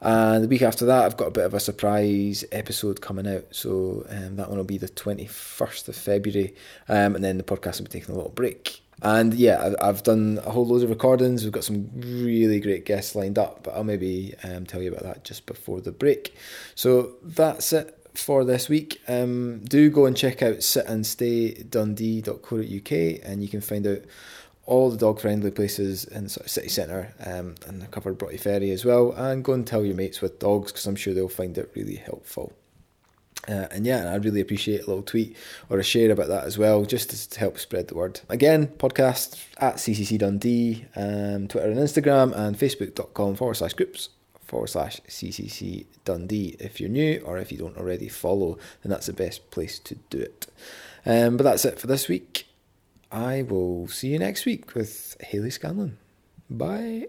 And the week after that, I've got a bit of a surprise episode coming out. So um, that one will be the 21st of February. Um, and then the podcast will be taking a little break. And yeah, I've, done a whole load of recordings. We've got some really great guests lined up, but I'll maybe um, tell you about that just before the break. So that's it for this week. Um, do go and check out sitandstaydundee.co.uk and you can find out all the dog friendly places in sort of city centre um, and the covered Broughty Ferry as well. And go and tell your mates with dogs because I'm sure they'll find it really helpful. Uh, and yeah, I'd really appreciate a little tweet or a share about that as well, just to, to help spread the word. Again, podcast at CCC Dundee, um, Twitter and Instagram, and facebook.com forward slash groups forward slash CCC Dundee. If you're new or if you don't already follow, then that's the best place to do it. Um, but that's it for this week. I will see you next week with Haley Scanlon. Bye.